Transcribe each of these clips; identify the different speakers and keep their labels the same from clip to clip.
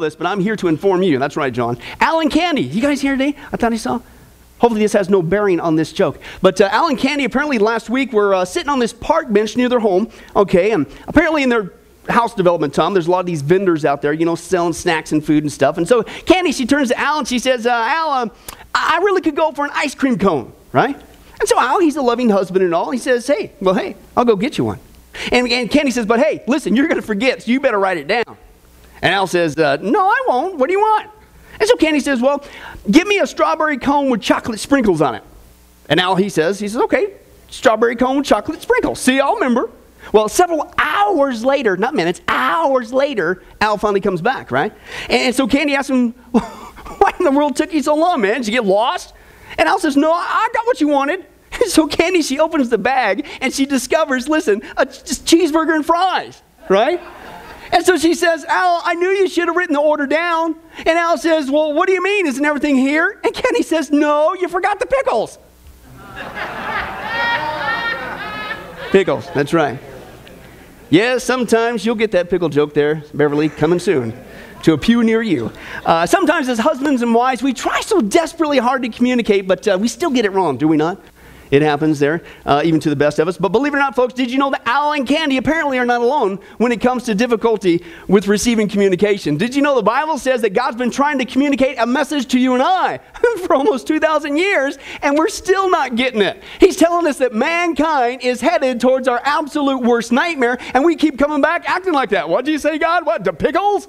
Speaker 1: this, but I'm here to inform you. That's right, John. Alan Candy, you guys here today? I thought I saw. Hopefully, this has no bearing on this joke. But uh, Alan Candy apparently last week were uh, sitting on this park bench near their home. Okay, and apparently in their house development Tom, there's a lot of these vendors out there, you know, selling snacks and food and stuff. And so Candy, she turns to Alan, she says, uh, Al, I really could go for an ice cream cone, right? And so Al, he's a loving husband and all. He says, Hey, well, hey, I'll go get you one. And, and Candy says, But hey, listen, you're going to forget, so you better write it down. And Al says, uh, No, I won't. What do you want? And so Candy says, Well, give me a strawberry cone with chocolate sprinkles on it. And Al, he says, He says, Okay, strawberry cone with chocolate sprinkles. See, I'll remember. Well, several hours later, not minutes, hours later, Al finally comes back, right? And so Candy asks him, Why in the world took you so long, man? Did you get lost? And Al says, No, I got what you wanted. And so Candy, she opens the bag and she discovers, listen, a cheeseburger and fries, right? And so she says, Al, I knew you should have written the order down. And Al says, Well, what do you mean? Isn't everything here? And Kenny says, No, you forgot the pickles. pickles, that's right. Yes, sometimes you'll get that pickle joke there, Beverly, coming soon to a pew near you. Uh, sometimes, as husbands and wives, we try so desperately hard to communicate, but uh, we still get it wrong, do we not? It happens there, uh, even to the best of us. But believe it or not, folks, did you know that Al and Candy apparently are not alone when it comes to difficulty with receiving communication? Did you know the Bible says that God's been trying to communicate a message to you and I for almost 2,000 years, and we're still not getting it? He's telling us that mankind is headed towards our absolute worst nightmare, and we keep coming back acting like that. What do you say, God? What, the pickles?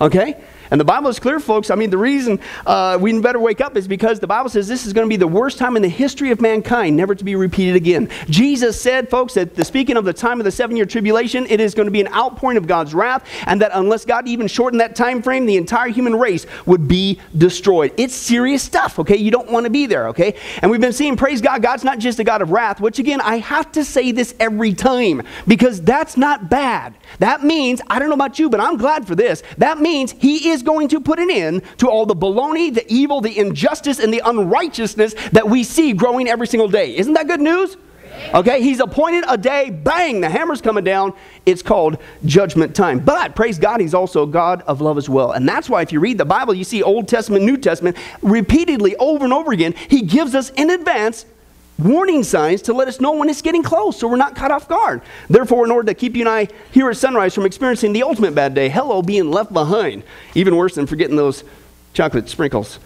Speaker 1: Okay? And the Bible is clear, folks. I mean, the reason uh, we better wake up is because the Bible says this is going to be the worst time in the history of mankind, never to be repeated again. Jesus said, folks, that the, speaking of the time of the seven year tribulation, it is going to be an outpouring of God's wrath, and that unless God even shortened that time frame, the entire human race would be destroyed. It's serious stuff, okay? You don't want to be there, okay? And we've been seeing, praise God, God's not just a God of wrath, which again, I have to say this every time because that's not bad. That means, I don't know about you, but I'm glad for this. That means He is going to put an end to all the baloney, the evil, the injustice, and the unrighteousness that we see growing every single day. Isn't that good news? Okay, he's appointed a day, bang, the hammer's coming down. It's called judgment time. But praise God, he's also God of love as well. And that's why if you read the Bible, you see Old Testament, New Testament, repeatedly over and over again, he gives us in advance warning signs to let us know when it's getting close so we're not caught off guard. Therefore, in order to keep you and I here at sunrise from experiencing the ultimate bad day, hello, being left behind, even worse than forgetting those chocolate sprinkles.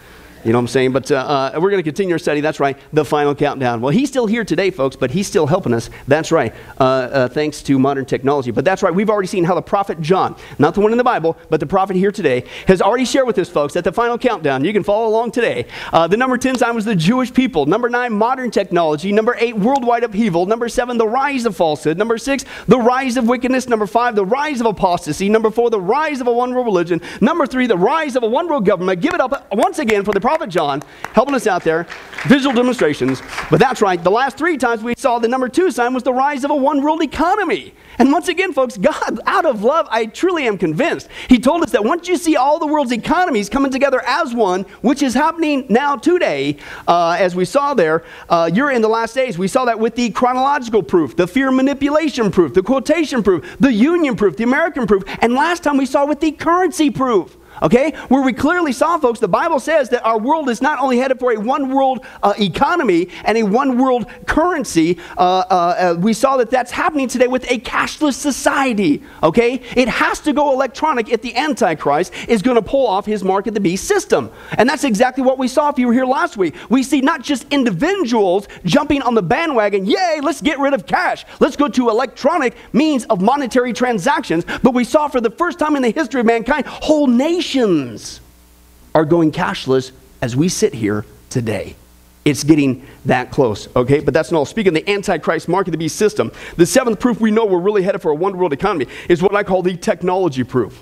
Speaker 1: You know what I'm saying? But uh, uh, we're going to continue our study. That's right, the final countdown. Well, he's still here today, folks, but he's still helping us. That's right, uh, uh, thanks to modern technology. But that's right, we've already seen how the prophet John, not the one in the Bible, but the prophet here today, has already shared with us, folks, at the final countdown. You can follow along today. Uh, the number 10 sign was the Jewish people. Number 9, modern technology. Number 8, worldwide upheaval. Number 7, the rise of falsehood. Number 6, the rise of wickedness. Number 5, the rise of apostasy. Number 4, the rise of a one world religion. Number 3, the rise of a one world government. Give it up once again for the prophet John helping us out there. Visual demonstrations. But that's right, the last three times we saw the number two sign was the rise of a one world economy. And once again, folks, God, out of love, I truly am convinced. He told us that once you see all the world's economies coming together as one, which is happening now today, uh, as we saw there, uh, you're in the last days. We saw that with the chronological proof, the fear manipulation proof, the quotation proof, the union proof, the American proof, and last time we saw with the currency proof. Okay? Where we clearly saw, folks, the Bible says that our world is not only headed for a one world uh, economy and a one world currency, uh, uh, uh, we saw that that's happening today with a cashless society. Okay? It has to go electronic if the Antichrist is going to pull off his mark of the beast system. And that's exactly what we saw if you were here last week. We see not just individuals jumping on the bandwagon, yay, let's get rid of cash. Let's go to electronic means of monetary transactions. But we saw for the first time in the history of mankind, whole nations nations are going cashless as we sit here today. It's getting that close, okay? But that's not all. Speaking the Antichrist mark of the beast system, the seventh proof we know we're really headed for a one world economy is what I call the technology proof.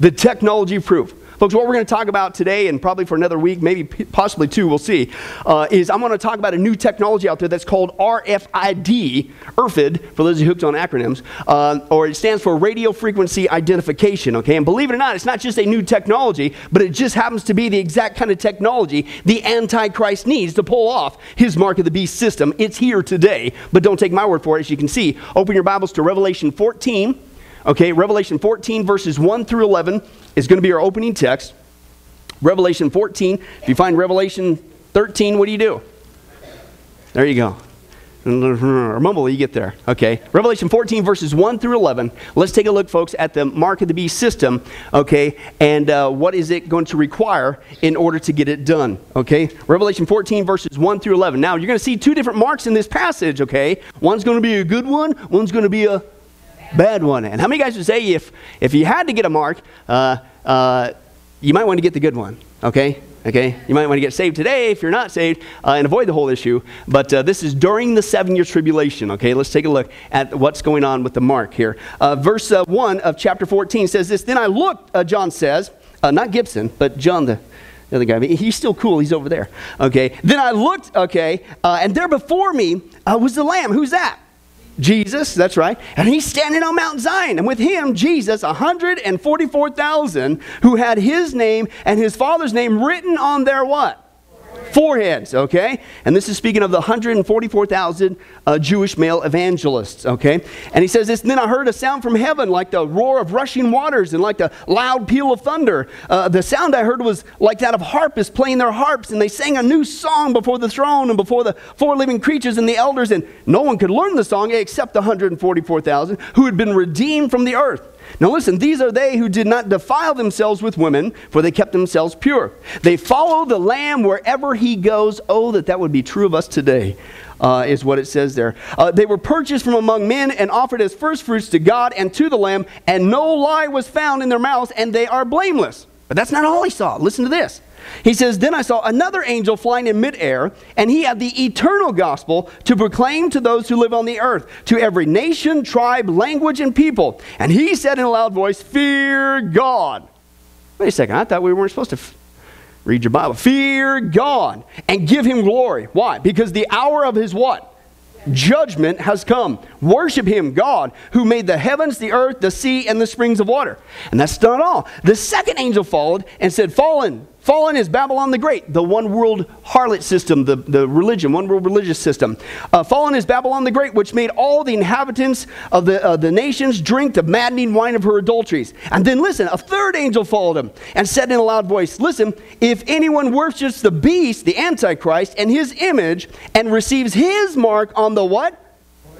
Speaker 1: The technology proof. Folks, what we're going to talk about today and probably for another week, maybe possibly two, we'll see, uh, is I'm going to talk about a new technology out there that's called RFID, ERFID, for those who hooked on acronyms, uh, or it stands for Radio Frequency Identification, okay? And believe it or not, it's not just a new technology, but it just happens to be the exact kind of technology the Antichrist needs to pull off his Mark of the Beast system. It's here today, but don't take my word for it, as you can see. Open your Bibles to Revelation 14 Okay, Revelation 14, verses 1 through 11 is going to be our opening text. Revelation 14. If you find Revelation 13, what do you do? There you go. Or mumble, you get there. Okay. Revelation 14, verses 1 through 11. Let's take a look, folks, at the mark of the beast system, okay, and uh, what is it going to require in order to get it done, okay? Revelation 14, verses 1 through 11. Now, you're going to see two different marks in this passage, okay? One's going to be a good one, one's going to be a bad one. And how many guys would say if, if you had to get a mark, uh, uh, you might want to get the good one, okay? Okay? You might want to get saved today if you're not saved uh, and avoid the whole issue. But uh, this is during the seven year tribulation. Okay? Let's take a look at what's going on with the mark here. Uh, verse uh, 1 of chapter 14 says this Then I looked, uh, John says, uh, not Gibson, but John the. The other guy, he's still cool. He's over there. Okay. Then I looked. Okay, and there before me was the Lamb. Who's that? Jesus, that's right. And he's standing on Mount Zion. And with him, Jesus, 144,000 who had his name and his father's name written on their what? Foreheads, okay? And this is speaking of the 144,000 uh, Jewish male evangelists, okay? And he says this Then I heard a sound from heaven like the roar of rushing waters and like the loud peal of thunder. Uh, the sound I heard was like that of harpists playing their harps, and they sang a new song before the throne and before the four living creatures and the elders. And no one could learn the song except the 144,000 who had been redeemed from the earth. Now listen, these are they who did not defile themselves with women, for they kept themselves pure. They follow the Lamb wherever he goes. Oh, that that would be true of us today, uh, is what it says there. Uh, they were purchased from among men and offered as firstfruits to God and to the Lamb, and no lie was found in their mouths, and they are blameless. But that's not all he saw. Listen to this. He says, Then I saw another angel flying in midair, and he had the eternal gospel to proclaim to those who live on the earth, to every nation, tribe, language, and people. And he said in a loud voice, Fear God. Wait a second, I thought we weren't supposed to f- read your Bible. Fear God and give him glory. Why? Because the hour of his what? judgment has come. Worship him, God, who made the heavens, the earth, the sea, and the springs of water. And that's not all. The second angel followed and said, Fallen, Fallen is Babylon the Great, the one world harlot system, the, the religion, one world religious system. Uh, fallen is Babylon the Great, which made all the inhabitants of the, uh, the nations drink the maddening wine of her adulteries. And then listen, a third angel followed him and said in a loud voice, Listen, if anyone worships the beast, the Antichrist, and his image, and receives his mark on the what?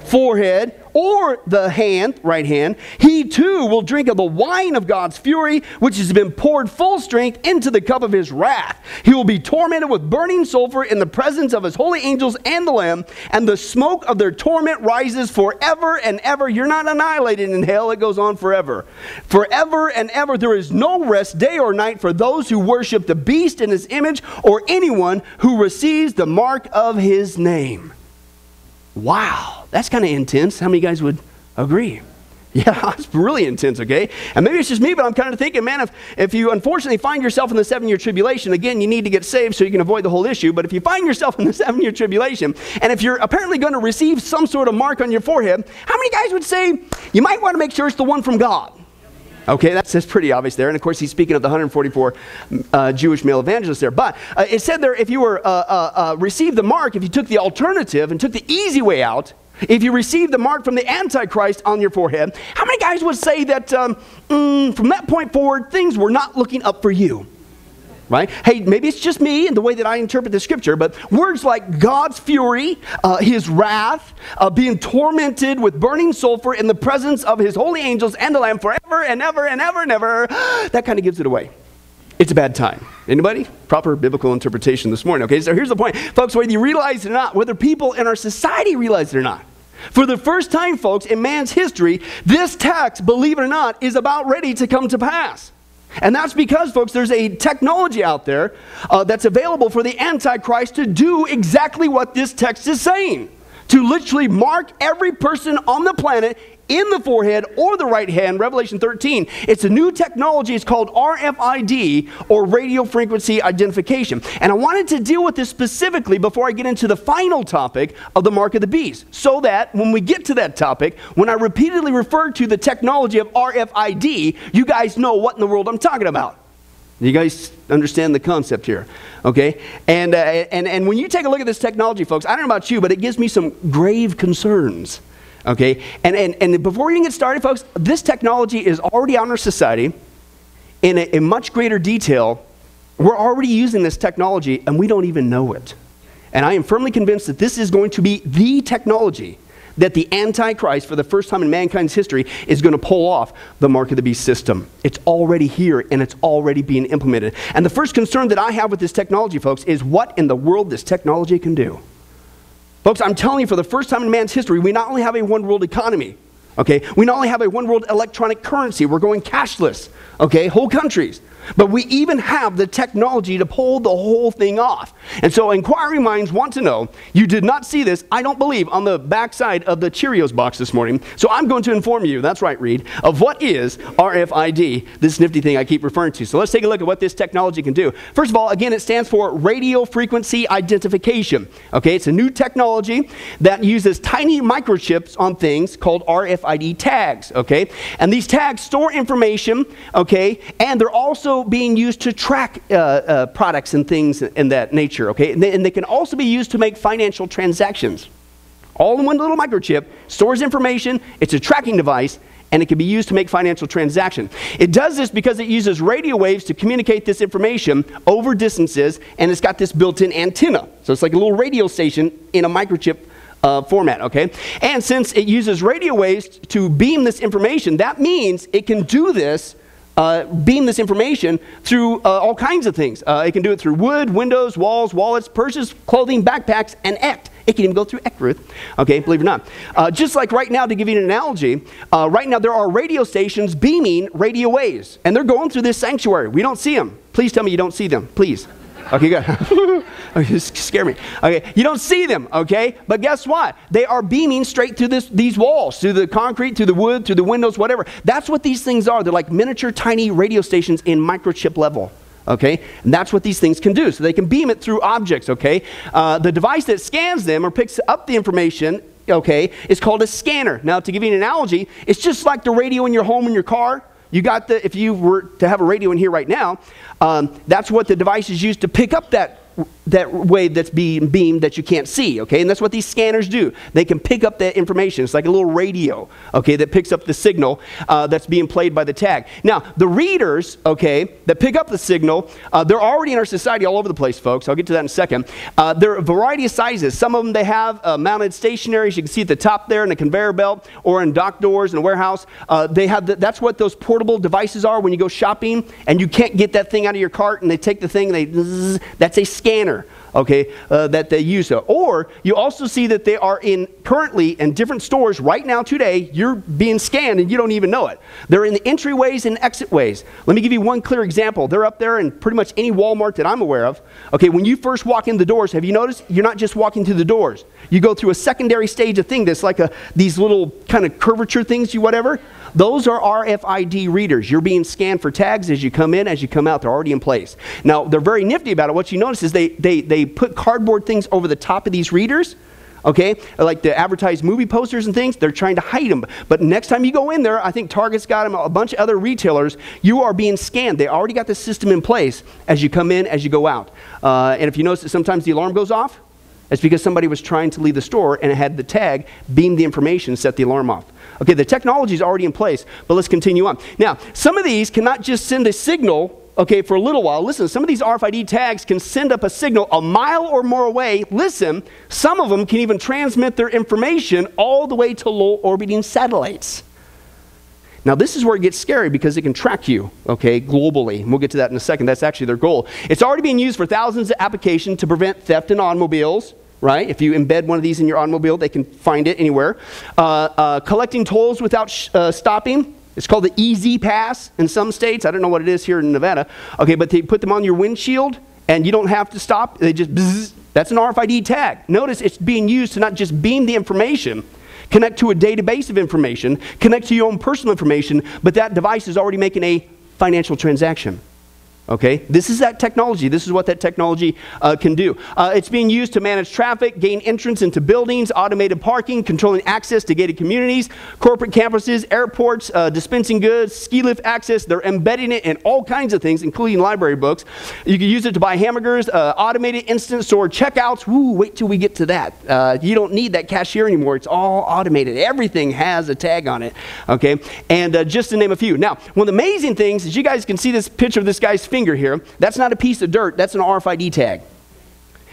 Speaker 1: Forehead or the hand, right hand, he too will drink of the wine of God's fury, which has been poured full strength into the cup of his wrath. He will be tormented with burning sulfur in the presence of his holy angels and the Lamb, and the smoke of their torment rises forever and ever. You're not annihilated in hell, it goes on forever. Forever and ever, there is no rest day or night for those who worship the beast in his image or anyone who receives the mark of his name. Wow, that's kind of intense. How many guys would agree? Yeah, it's really intense, okay? And maybe it's just me, but I'm kind of thinking, man, if, if you unfortunately find yourself in the seven year tribulation, again, you need to get saved so you can avoid the whole issue. But if you find yourself in the seven year tribulation, and if you're apparently going to receive some sort of mark on your forehead, how many guys would say you might want to make sure it's the one from God? Okay, that's, that's pretty obvious there. And of course, he's speaking of the 144 uh, Jewish male evangelists there. But uh, it said there if you were uh, uh, uh, received the mark, if you took the alternative and took the easy way out, if you received the mark from the Antichrist on your forehead, how many guys would say that um, mm, from that point forward, things were not looking up for you? right? Hey, maybe it's just me and the way that I interpret the scripture, but words like God's fury, uh, his wrath, uh, being tormented with burning sulfur in the presence of his holy angels and the Lamb forever and ever and ever and ever, that kind of gives it away. It's a bad time. Anybody? Proper biblical interpretation this morning. Okay, so here's the point. Folks, whether you realize it or not, whether people in our society realize it or not, for the first time, folks, in man's history, this text, believe it or not, is about ready to come to pass. And that's because, folks, there's a technology out there uh, that's available for the Antichrist to do exactly what this text is saying to literally mark every person on the planet in the forehead or the right hand, Revelation 13. It's a new technology. It's called RFID or radio frequency identification. And I wanted to deal with this specifically before I get into the final topic of the mark of the beast, so that when we get to that topic, when I repeatedly refer to the technology of RFID, you guys know what in the world I'm talking about. You guys understand the concept here, okay? And, uh, and, and when you take a look at this technology, folks, I don't know about you, but it gives me some grave concerns Okay? And, and, and before we even get started, folks, this technology is already on our society in a, in much greater detail. We're already using this technology and we don't even know it. And I am firmly convinced that this is going to be the technology that the Antichrist, for the first time in mankind's history, is going to pull off the mark of the beast system. It's already here and it's already being implemented. And the first concern that I have with this technology, folks, is what in the world this technology can do. Folks, I'm telling you, for the first time in man's history, we not only have a one world economy, okay, we not only have a one world electronic currency, we're going cashless, okay, whole countries. But we even have the technology to pull the whole thing off. And so inquiring minds want to know, you did not see this, I don't believe, on the backside of the Cheerios box this morning. So I'm going to inform you, that's right, Reed, of what is RFID, this nifty thing I keep referring to. So let's take a look at what this technology can do. First of all, again, it stands for radio frequency identification. Okay, it's a new technology that uses tiny microchips on things called RFID tags. Okay, and these tags store information, okay, and they're also being used to track uh, uh, products and things in that nature, okay? And they, and they can also be used to make financial transactions. All in one little microchip, stores information, it's a tracking device, and it can be used to make financial transaction. It does this because it uses radio waves to communicate this information over distances, and it's got this built-in antenna. So it's like a little radio station in a microchip uh, format, okay? And since it uses radio waves to beam this information, that means it can do this uh, beam this information through uh, all kinds of things. Uh, it can do it through wood, windows, walls, wallets, purses, clothing, backpacks, and ECT. It can even go through ECT, Ruth. Okay, believe it or not. Uh, just like right now, to give you an analogy, uh, right now there are radio stations beaming radio waves, and they're going through this sanctuary. We don't see them. Please tell me you don't see them, please. Okay, good. okay, scare me. Okay, you don't see them, okay? But guess what? They are beaming straight through this, these walls, through the concrete, through the wood, through the windows, whatever. That's what these things are. They're like miniature, tiny radio stations in microchip level. Okay, and that's what these things can do. So they can beam it through objects. Okay, uh, the device that scans them or picks up the information okay, is called a scanner. Now, to give you an analogy, it's just like the radio in your home in your car. You got the, if you were to have a radio in here right now, um, that's what the device is used to pick up that that wave that's being beamed that you can't see, okay? And that's what these scanners do. They can pick up that information. It's like a little radio, okay, that picks up the signal uh, that's being played by the tag. Now, the readers, okay, that pick up the signal, uh, they're already in our society all over the place, folks. I'll get to that in a second. Uh, there are a variety of sizes. Some of them they have uh, mounted stationaries. You can see at the top there in a conveyor belt or in dock doors in a warehouse. Uh, they have the, that's what those portable devices are when you go shopping and you can't get that thing out of your cart and they take the thing they, that's a scanner okay, uh, that they use. Or you also see that they are in currently in different stores right now today. You're being scanned and you don't even know it. They're in the entryways and exitways. Let me give you one clear example. They're up there in pretty much any Walmart that I'm aware of. Okay, when you first walk in the doors, have you noticed you're not just walking through the doors? You go through a secondary stage of thing that's like a, these little kind of curvature things, you whatever. Those are RFID readers. You're being scanned for tags as you come in, as you come out. They're already in place. Now, they're very nifty about it. What you notice is they, they, they put cardboard things over the top of these readers okay? Like the advertised movie posters and things, they're trying to hide them. But next time you go in there, I think Target's got them, a bunch of other retailers, you are being scanned. They already got the system in place as you come in, as you go out. Uh, and if you notice that sometimes the alarm goes off, it's because somebody was trying to leave the store and it had the tag beam the information, set the alarm off. Okay, the technology is already in place, but let's continue on. Now, some of these cannot just send a signal, okay, for a little while. Listen, some of these RFID tags can send up a signal a mile or more away. Listen, some of them can even transmit their information all the way to low orbiting satellites. Now, this is where it gets scary because it can track you, okay, globally. We'll get to that in a second. That's actually their goal. It's already being used for thousands of applications to prevent theft in automobiles, right? If you embed one of these in your automobile, they can find it anywhere. Uh, uh, collecting tolls without sh- uh, stopping. It's called the E-ZPass in some states. I don't know what it is here in Nevada. Okay, but they put them on your windshield and you don't have to stop. They just bzz, that's an RFID tag. Notice it's being used to not just beam the information, connect to a database of information, connect to your own personal information, but that device is already making a financial transaction. Okay, this is that technology. This is what that technology uh, can do. Uh, it's being used to manage traffic, gain entrance into buildings, automated parking, controlling access to gated communities, corporate campuses, airports, uh, dispensing goods, ski lift access. They're embedding it in all kinds of things, including library books. You can use it to buy hamburgers, uh, automated instant store checkouts. Woo, wait till we get to that. Uh, you don't need that cashier anymore. It's all automated. Everything has a tag on it. Okay, and uh, just to name a few. Now, one of the amazing things is you guys can see this picture of this guy's finger here, that's not a piece of dirt, that's an RFID tag.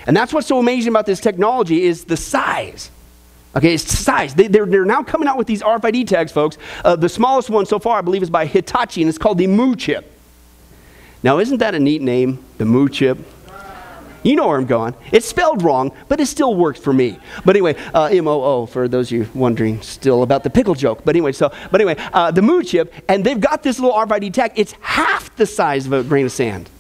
Speaker 1: And that's what's so amazing about this technology is the size. Okay, it's size. They, are they're now coming out with these RFID tags, folks. Uh, the smallest one so far, I believe, is by Hitachi, and it's called the Moo chip. Now, isn't that a neat name, the Moo chip? You know where I'm going. It's spelled wrong, but it still works for me. But anyway, uh, M O O for those of you wondering still about the pickle joke. But anyway, so but anyway, uh, the mood chip, and they've got this little RFID tag. It's half the size of a grain of sand.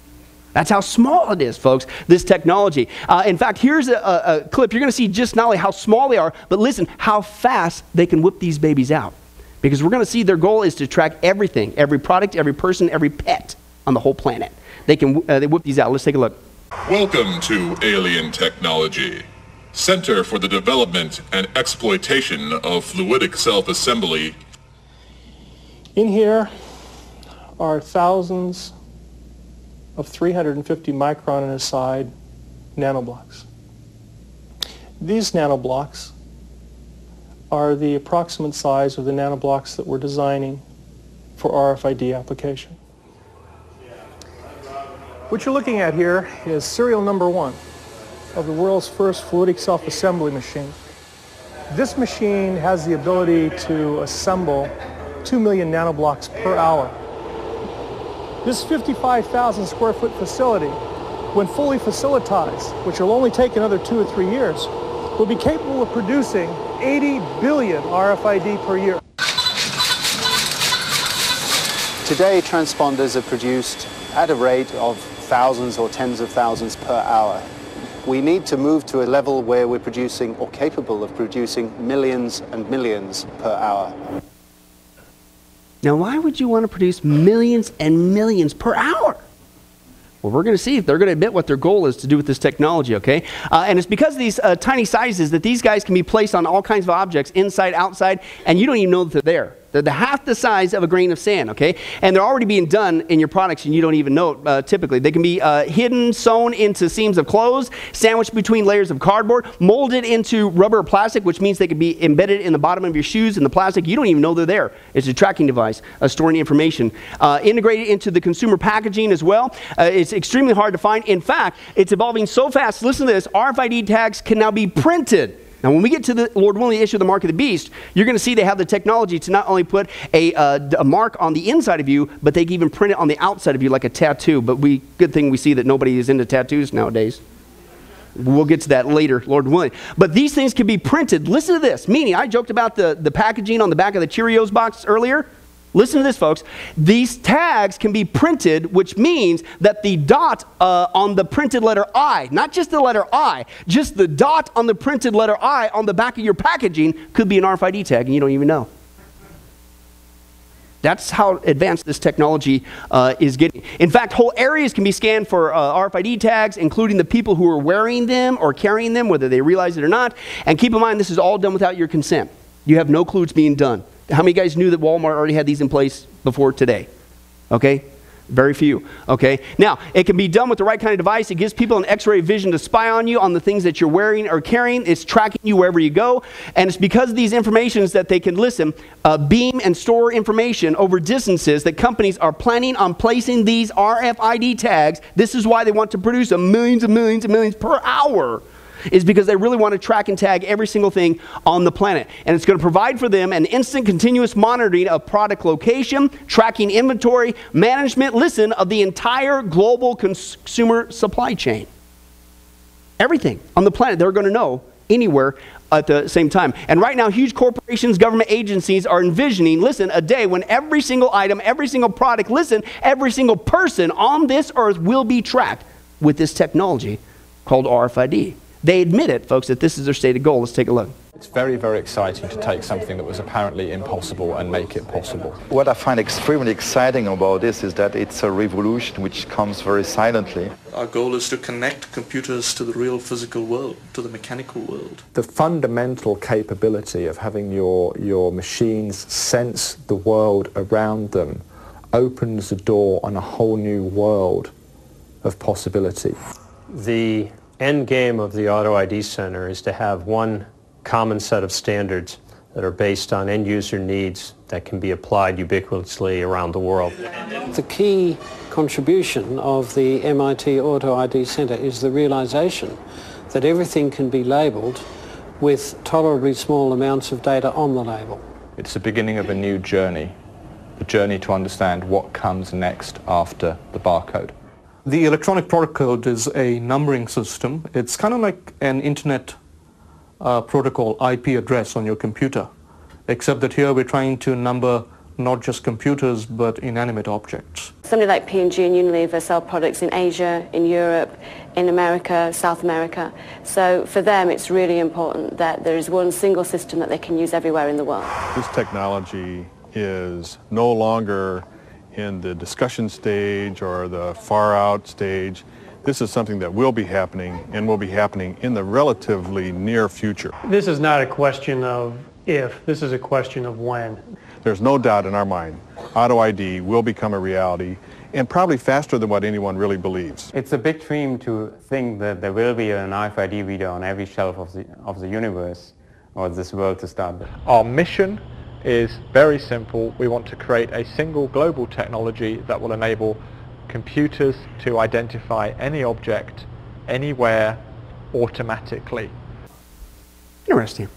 Speaker 1: That's how small it is, folks, this technology. Uh, in fact, here's a, a, a clip. You're going to see just not only how small they are, but listen, how fast they can whip these babies out. Because we're going to see their goal is to track everything, every product, every person, every pet on the whole planet. They can uh, they whip these out. Let's take a look.
Speaker 2: Welcome to Alien Technology, Center for the Development and Exploitation of Fluidic Self-Assembly.
Speaker 3: In here are thousands of 350 micron in a side nanoblocks. These nanoblocks are the approximate size of the nanoblocks that we're designing for RFID application. What you're looking at here is serial number one of the world's first fluidic self-assembly machine. This machine has the ability to assemble 2 million nanoblocks per hour. This 55,000 square foot facility, when fully facilitized, which will only take another two or three years, will be capable of producing 80 billion RFID per year.
Speaker 4: Today, transponders are produced at a rate of thousands or tens of thousands per hour. We need to move to a level where we're producing or capable of producing millions and millions per hour.
Speaker 1: Now, why would you want to produce millions and millions per hour? Well, we're going to see if they're going to admit what their goal is to do with this technology, okay? Uh, and it's because of these uh, tiny sizes that these guys can be placed on all kinds of objects, inside, outside, and you don't even know that they're there. They're the half the size of a grain of sand, okay? And they're already being done in your products and you don't even know it uh, typically. They can be uh, hidden, sewn into seams of clothes, sandwiched between layers of cardboard, molded into rubber or plastic, which means they can be embedded in the bottom of your shoes in the plastic. You don't even know they're there. It's a tracking device, uh, storing information. Uh, integrated into the consumer packaging as well. Uh, it's extremely hard to find. In fact, it's evolving so fast. Listen to this RFID tags can now be printed now, when we get to the Lord willing issue of the mark of the beast, you're going to see they have the technology to not only put a, uh, a, mark on the inside of you, but they can even print it on the outside of you like a tattoo. But we, good thing we see that nobody is into tattoos nowadays. We'll get to that later, Lord willing. But these things can be printed. Listen to this. Meaning, I joked about the, the packaging on the back of the Cheerios box earlier. Listen to this, folks. These tags can be printed, which means that the dot uh, on the printed letter I, not just the letter I, just the dot on the printed letter I on the back of your packaging could be an RFID tag, and you don't even know. That's how advanced this technology uh, is getting. In fact, whole areas can be scanned for uh, RFID tags, including the people who are wearing them or carrying them, whether they realize it or not. And keep in mind, this is all done without your consent. You have no clue it's being done. How many guys knew that Walmart already had these in place before today? Okay? Very few. Okay? Now, it can be done with the right kind of device. It gives people an x ray vision to spy on you on the things that you're wearing or carrying. It's tracking you wherever you go. And it's because of these informations that they can listen, uh, beam, and store information over distances that companies are planning on placing these RFID tags. This is why they want to produce a millions and millions and millions per hour is because they really want to track and tag every single thing on the planet. And it's going to provide for them an instant continuous monitoring of product location, tracking inventory, management, listen, of the entire global consumer supply chain. Everything on the planet they're going to know anywhere at the same time. And right now, huge corporations, government agencies are envisioning, listen, a day when every single item, every single product, listen, every single person on this earth will be tracked with this technology called RFID. They admit it, folks, that this is their stated goal. Let's take a look.
Speaker 5: It's very, very exciting to take something that was apparently impossible and make it possible.
Speaker 6: What I find extremely exciting about this is that it's a revolution which comes very silently.
Speaker 7: Our goal is to connect computers to the real physical world, to the mechanical world.
Speaker 5: The fundamental capability of having your, your machines sense the world around them opens the door on a whole new world of possibility.
Speaker 8: The end game of the Auto ID Center is to have one common set of standards that are based on end user needs that can be applied ubiquitously around the world.
Speaker 9: The key contribution of the MIT Auto ID Center is the realization that everything can be labeled with tolerably small amounts of data on the label.
Speaker 5: It's the beginning of a new journey, the journey to understand what comes next after the barcode.
Speaker 3: The electronic product code is a numbering system. It's kind of like an internet uh, protocol IP address on your computer, except that here we're trying to number not just computers but inanimate objects.
Speaker 10: Somebody like P&G and Unilever sell products in Asia, in Europe, in America, South America. So for them it's really important that there is one single system that they can use everywhere in the world.
Speaker 11: This technology is no longer in the discussion stage or the far out stage. This is something that will be happening and will be happening in the relatively near future.
Speaker 12: This is not a question of if, this is a question of when.
Speaker 11: There's no doubt in our mind auto ID will become a reality and probably faster than what anyone really believes.
Speaker 13: It's a big dream to think that there will be an RFID reader on every shelf of the, of the universe or this world to start with.
Speaker 5: Our mission is very simple. We want to create a single global technology that will enable computers to identify any object anywhere automatically.
Speaker 1: Interesting.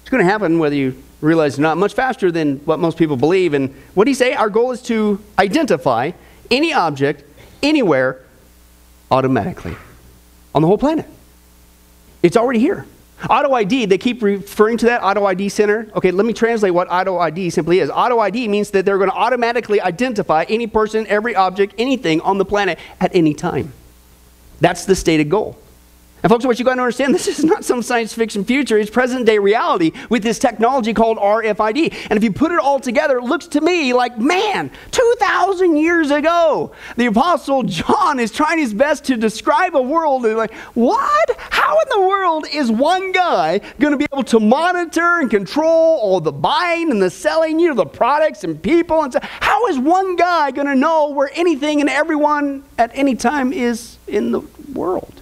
Speaker 1: It's going to happen whether you realize it or not, much faster than what most people believe. And what do you say? Our goal is to identify any object anywhere automatically on the whole planet. It's already here. Auto ID, they keep referring to that Auto ID Center. Okay, let me translate what Auto ID simply is. Auto ID means that they're going to automatically identify any person, every object, anything on the planet at any time. That's the stated goal. And folks, what you got to understand, this is not some science fiction future. It's present day reality with this technology called RFID. And if you put it all together, it looks to me like, man, 2,000 years ago, the Apostle John is trying his best to describe a world. And like, what? How in the world is one guy going to be able to monitor and control all the buying and the selling, you know, the products and people? And how is one guy going to know where anything and everyone at any time is in the world?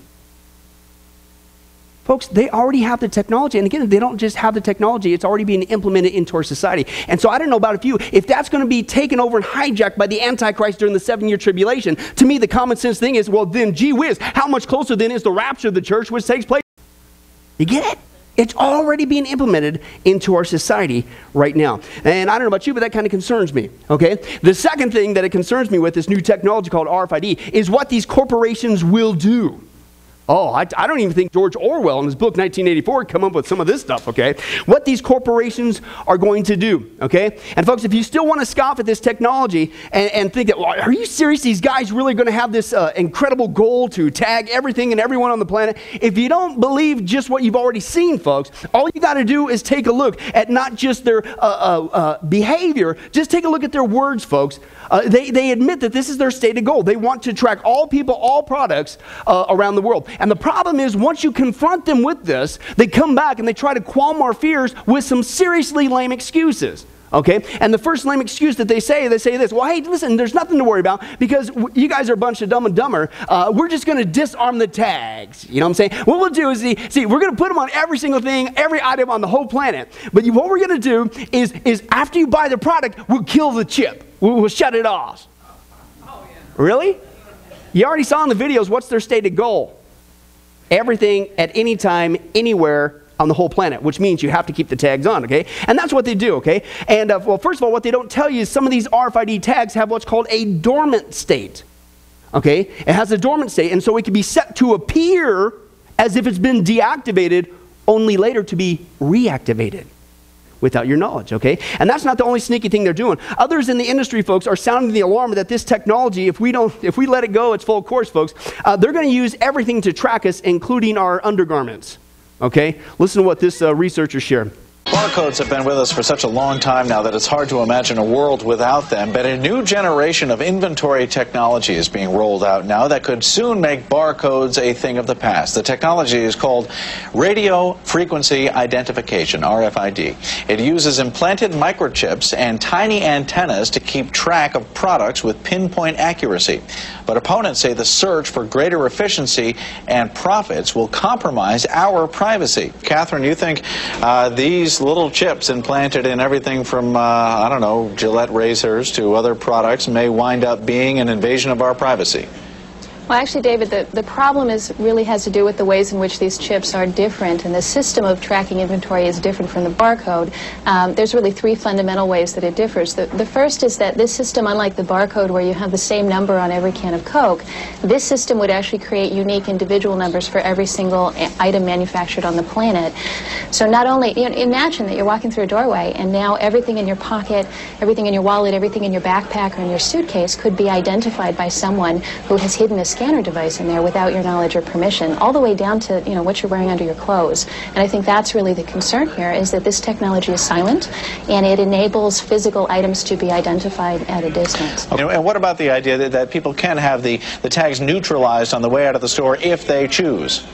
Speaker 1: Folks, they already have the technology. And again, they don't just have the technology, it's already being implemented into our society. And so I don't know about a few, if that's going to be taken over and hijacked by the Antichrist during the seven year tribulation, to me, the common sense thing is well, then, gee whiz, how much closer then is the rapture of the church which takes place? You get it? It's already being implemented into our society right now. And I don't know about you, but that kind of concerns me, okay? The second thing that it concerns me with this new technology called RFID is what these corporations will do. Oh, I, I, don't even think George Orwell in his book 1984 come up with some of this stuff, okay? What these corporations are going to do, okay? And folks, if you still want to scoff at this technology and, and think that, well, are you serious? These guys really going to have this uh, incredible goal to tag everything and everyone on the planet? If you don't believe just what you've already seen, folks, all you got to do is take a look at not just their uh, uh, uh, behavior, just take a look at their words, folks. Uh, they, they admit that this is their stated goal. They want to track all people, all products uh, around the world. And the problem is, once you confront them with this, they come back and they try to qualm our fears with some seriously lame excuses. Okay? And the first lame excuse that they say, they say this, well, hey, listen, there's nothing to worry about because you guys are a bunch of dumb and dumber. Uh, we're just going to disarm the tags. You know what I'm saying? What we'll do is, see, see we're going to put them on every single thing, every item on the whole planet. But what we're going to do is, is after you buy the product, we'll kill the chip. We'll, we'll shut it off. Oh, yeah. Really? You already saw in the videos what's their stated goal everything at any time, anywhere on the whole planet, which means you have to keep the tags on, okay? And that's what they do, okay? And uh, well, first of all, what they don't tell you is some of these RFID tags have what's called a dormant state, okay? It has a dormant state, and so it can be set to appear as if it's been deactivated, only later to be reactivated without your knowledge, okay? And that's not the only sneaky thing they're doing. Others in the industry, folks, are sounding the alarm that this technology, if we don't, if we let it go, it's full course, folks. Uh, they're going to use everything to track us, including our undergarments. Okay? Listen to what this uh, researcher shared.
Speaker 14: Barcodes have been with us for such a long time now that it's hard to imagine a world without them. But a new generation of inventory technology is being rolled out now that could soon make barcodes a thing of the past. The technology is called radio frequency identification, RFID. It uses implanted microchips and tiny antennas to keep track of products with pinpoint accuracy. But opponents say the search for greater efficiency and profits will compromise our privacy. Catherine, you think uh, these little chips implanted in everything from, uh, I don't know, Gillette razors to other products may wind up being an invasion of our privacy?
Speaker 15: Well, actually, David, the, the problem is really has to do with the ways in which these chips are different, and the system of tracking inventory is different from the barcode. Um, there's really three fundamental ways that it differs. The, the first is that this system, unlike the barcode where you have the same number on every can of Coke, this system would actually create unique individual numbers for every single item manufactured on the planet. So not only, you know, imagine that you're walking through a doorway and now everything in your pocket, everything in your wallet, everything in your backpack or in your suitcase could be identified by someone who has hidden a scanner device in there without your knowledge or permission, all the way down to you know what you're wearing under your clothes. And I think that's really the concern here is that this technology is silent and it enables physical items to be identified at a distance.
Speaker 14: And, and what about the idea that, that people can have the, the tags neutralized on the way out of the store if they choose?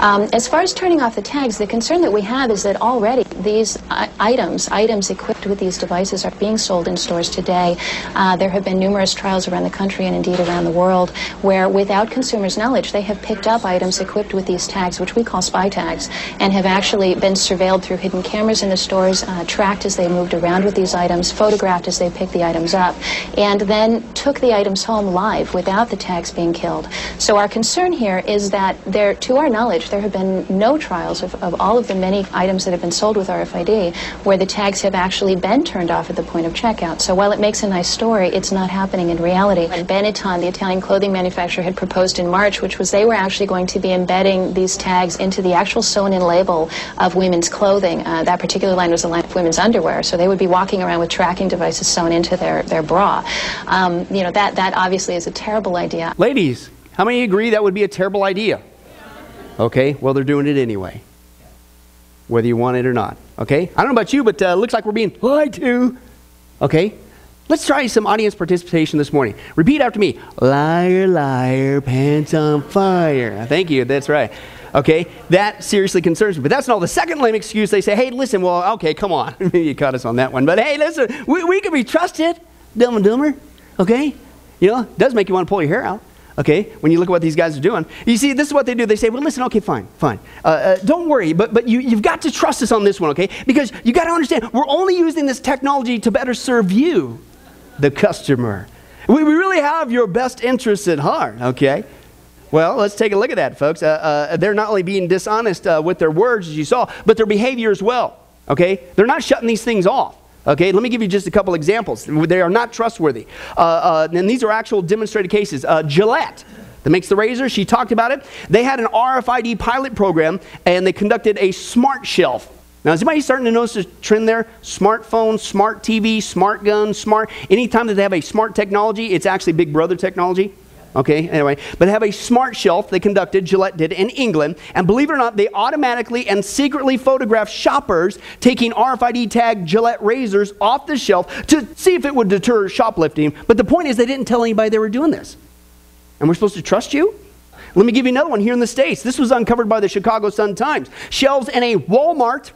Speaker 15: Um, as far as turning off the tags, the concern that we have is that already these uh, items, items equipped with these devices, are being sold in stores today. Uh, there have been numerous trials around the country and indeed around the world where, without consumers' knowledge, they have picked up items equipped with these tags, which we call spy tags, and have actually been surveilled through hidden cameras in the stores, uh, tracked as they moved around with these items, photographed as they picked the items up, and then took the items home live without the tags being killed. So our concern here is that there, to our knowledge, there have been no trials of, of all of the many items that have been sold with RFID where the tags have actually been turned off at the point of checkout. So while it makes a nice story, it's not happening in reality. And Benetton, the Italian clothing manufacturer, had proposed in March, which was they were actually going to be embedding these tags into the actual sewn-in label of women's clothing. Uh, that particular line was a line of women's underwear, so they would be walking around with tracking devices sewn into their, their bra. Um, you know, that, that obviously is a terrible idea.
Speaker 1: Ladies, how many agree that would be a terrible idea? Okay, well, they're doing it anyway, whether you want it or not. Okay, I don't know about you, but uh, looks like we're being lied to. Okay, let's try some audience participation this morning. Repeat after me liar, liar, pants on fire. Thank you, that's right. Okay, that seriously concerns me. But that's not the second lame excuse. They say, hey, listen, well, okay, come on. Maybe you caught us on that one. But hey, listen, we, we can be trusted. Dumb and dumber. Okay? You know, it does make you want to pull your hair out okay, when you look at what these guys are doing. You see, this is what they do. They say, well, listen, okay, fine, fine. Uh, uh, don't worry, but, but you, you've got to trust us on this one, okay? Because you got to understand, we're only using this technology to better serve you, the customer. We, we really have your best interests at heart, okay? Well, let's take a look at that, folks. Uh, uh, they're not only being dishonest uh, with their words, as you saw, but their behavior as well, okay? They're not shutting these things off. Okay, let me give you just a couple examples. They are not trustworthy. Uh, uh, and these are actual demonstrated cases. Uh, Gillette, that makes the razor, she talked about it. They had an RFID pilot program and they conducted a smart shelf. Now, is anybody starting to notice a trend there? Smartphone, smart TV, smart gun, smart. Anytime that they have a smart technology, it's actually Big Brother technology. Okay, anyway, but have a smart shelf they conducted, Gillette did in England, and believe it or not, they automatically and secretly photographed shoppers taking RFID tag Gillette razors off the shelf to see if it would deter shoplifting. But the point is, they didn't tell anybody they were doing this. And we're supposed to trust you? Let me give you another one here in the States. This was uncovered by the Chicago Sun-Times. Shelves in a Walmart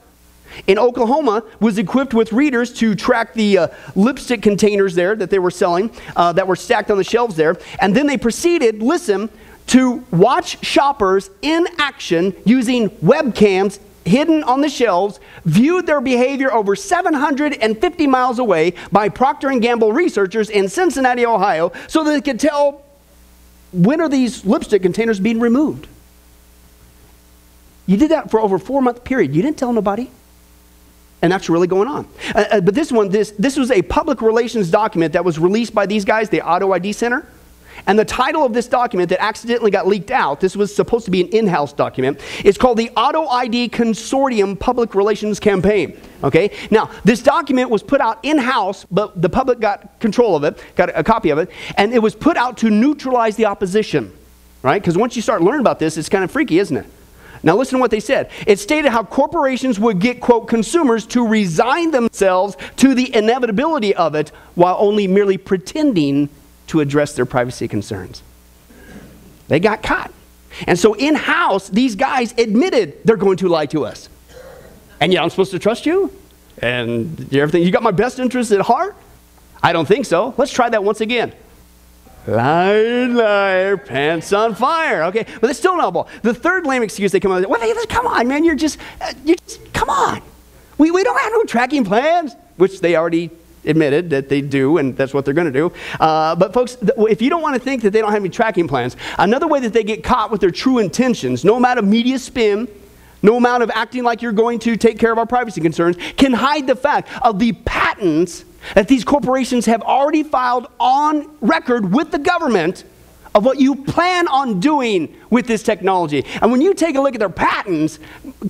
Speaker 1: in Oklahoma was equipped with readers to track the uh, lipstick containers there that they were selling uh, that were stacked on the shelves there. And then they proceeded, listen, to watch shoppers in action using webcams hidden on the shelves viewed their behavior over 750 miles away by procter & gamble researchers in cincinnati ohio so they could tell when are these lipstick containers being removed. You did that for over four month period. You didn't tell nobody and that's really going on. Uh, uh, but this one, this, this was a public relations document that was released by these guys, the Auto ID Center. And the title of this document that accidentally got leaked out, this was supposed to be an in house document, it's called the Auto ID Consortium Public Relations Campaign. Okay? Now, this document was put out in house, but the public got control of it, got a copy of it, and it was put out to neutralize the opposition. Right? Because once you start learning about this, it's kind of freaky, isn't it? Now, listen to what they said. It stated how corporations would get, quote, consumers to resign themselves to the inevitability of it while only merely pretending to address their privacy concerns. They got caught. And so, in house, these guys admitted they're going to lie to us. And yeah, I'm supposed to trust you? And everything, you got my best interest at heart? I don't think so. Let's try that once again. Liar, liar, pants on fire. Okay, but that's still not ball. The third lame excuse they come up with, well, come on, man, you're just, uh, you're just, come on. We, we don't have no tracking plans, which they already admitted that they do, and that's what they're going to do. Uh, but folks, if you don't want to think that they don't have any tracking plans, another way that they get caught with their true intentions, no amount of media spin, no amount of acting like you're going to take care of our privacy concerns, can hide the fact of the patents that these corporations have already filed on record with the government of what you plan on doing with this technology. And when you take a look at their patents,